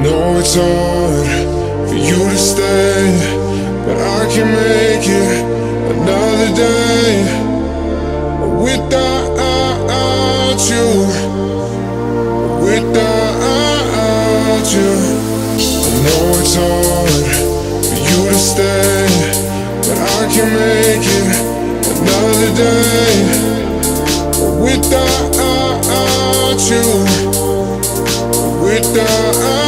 know it's hard for you to stay, but I can make it another day without you. Without you, I know it's hard for you to stay, but I can make it another day without you. Without you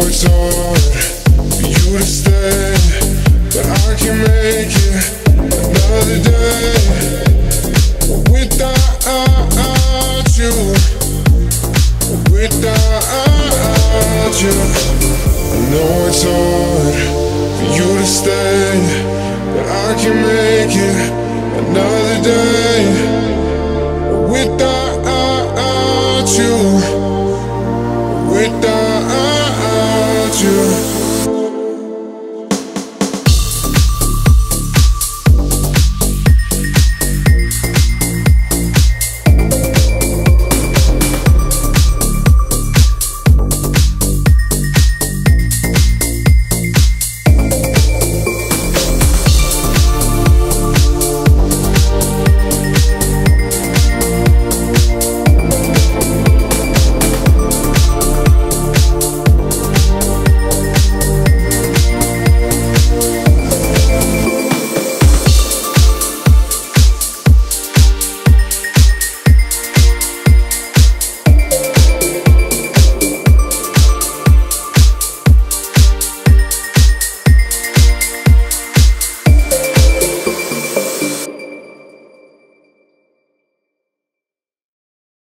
always hard for you to stay, but I can make it another day without you, without you. I know it's hard for you to stay, but I can make it another day. you.